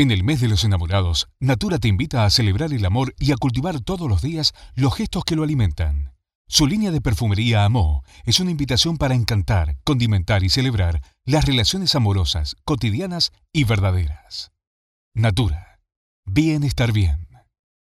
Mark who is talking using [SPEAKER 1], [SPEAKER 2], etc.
[SPEAKER 1] En el mes de los enamorados, Natura te invita a celebrar el amor y a cultivar todos los días los gestos que lo alimentan. Su línea de perfumería Amó es una invitación para encantar, condimentar y celebrar las relaciones amorosas, cotidianas y verdaderas. Natura. Bienestar bien.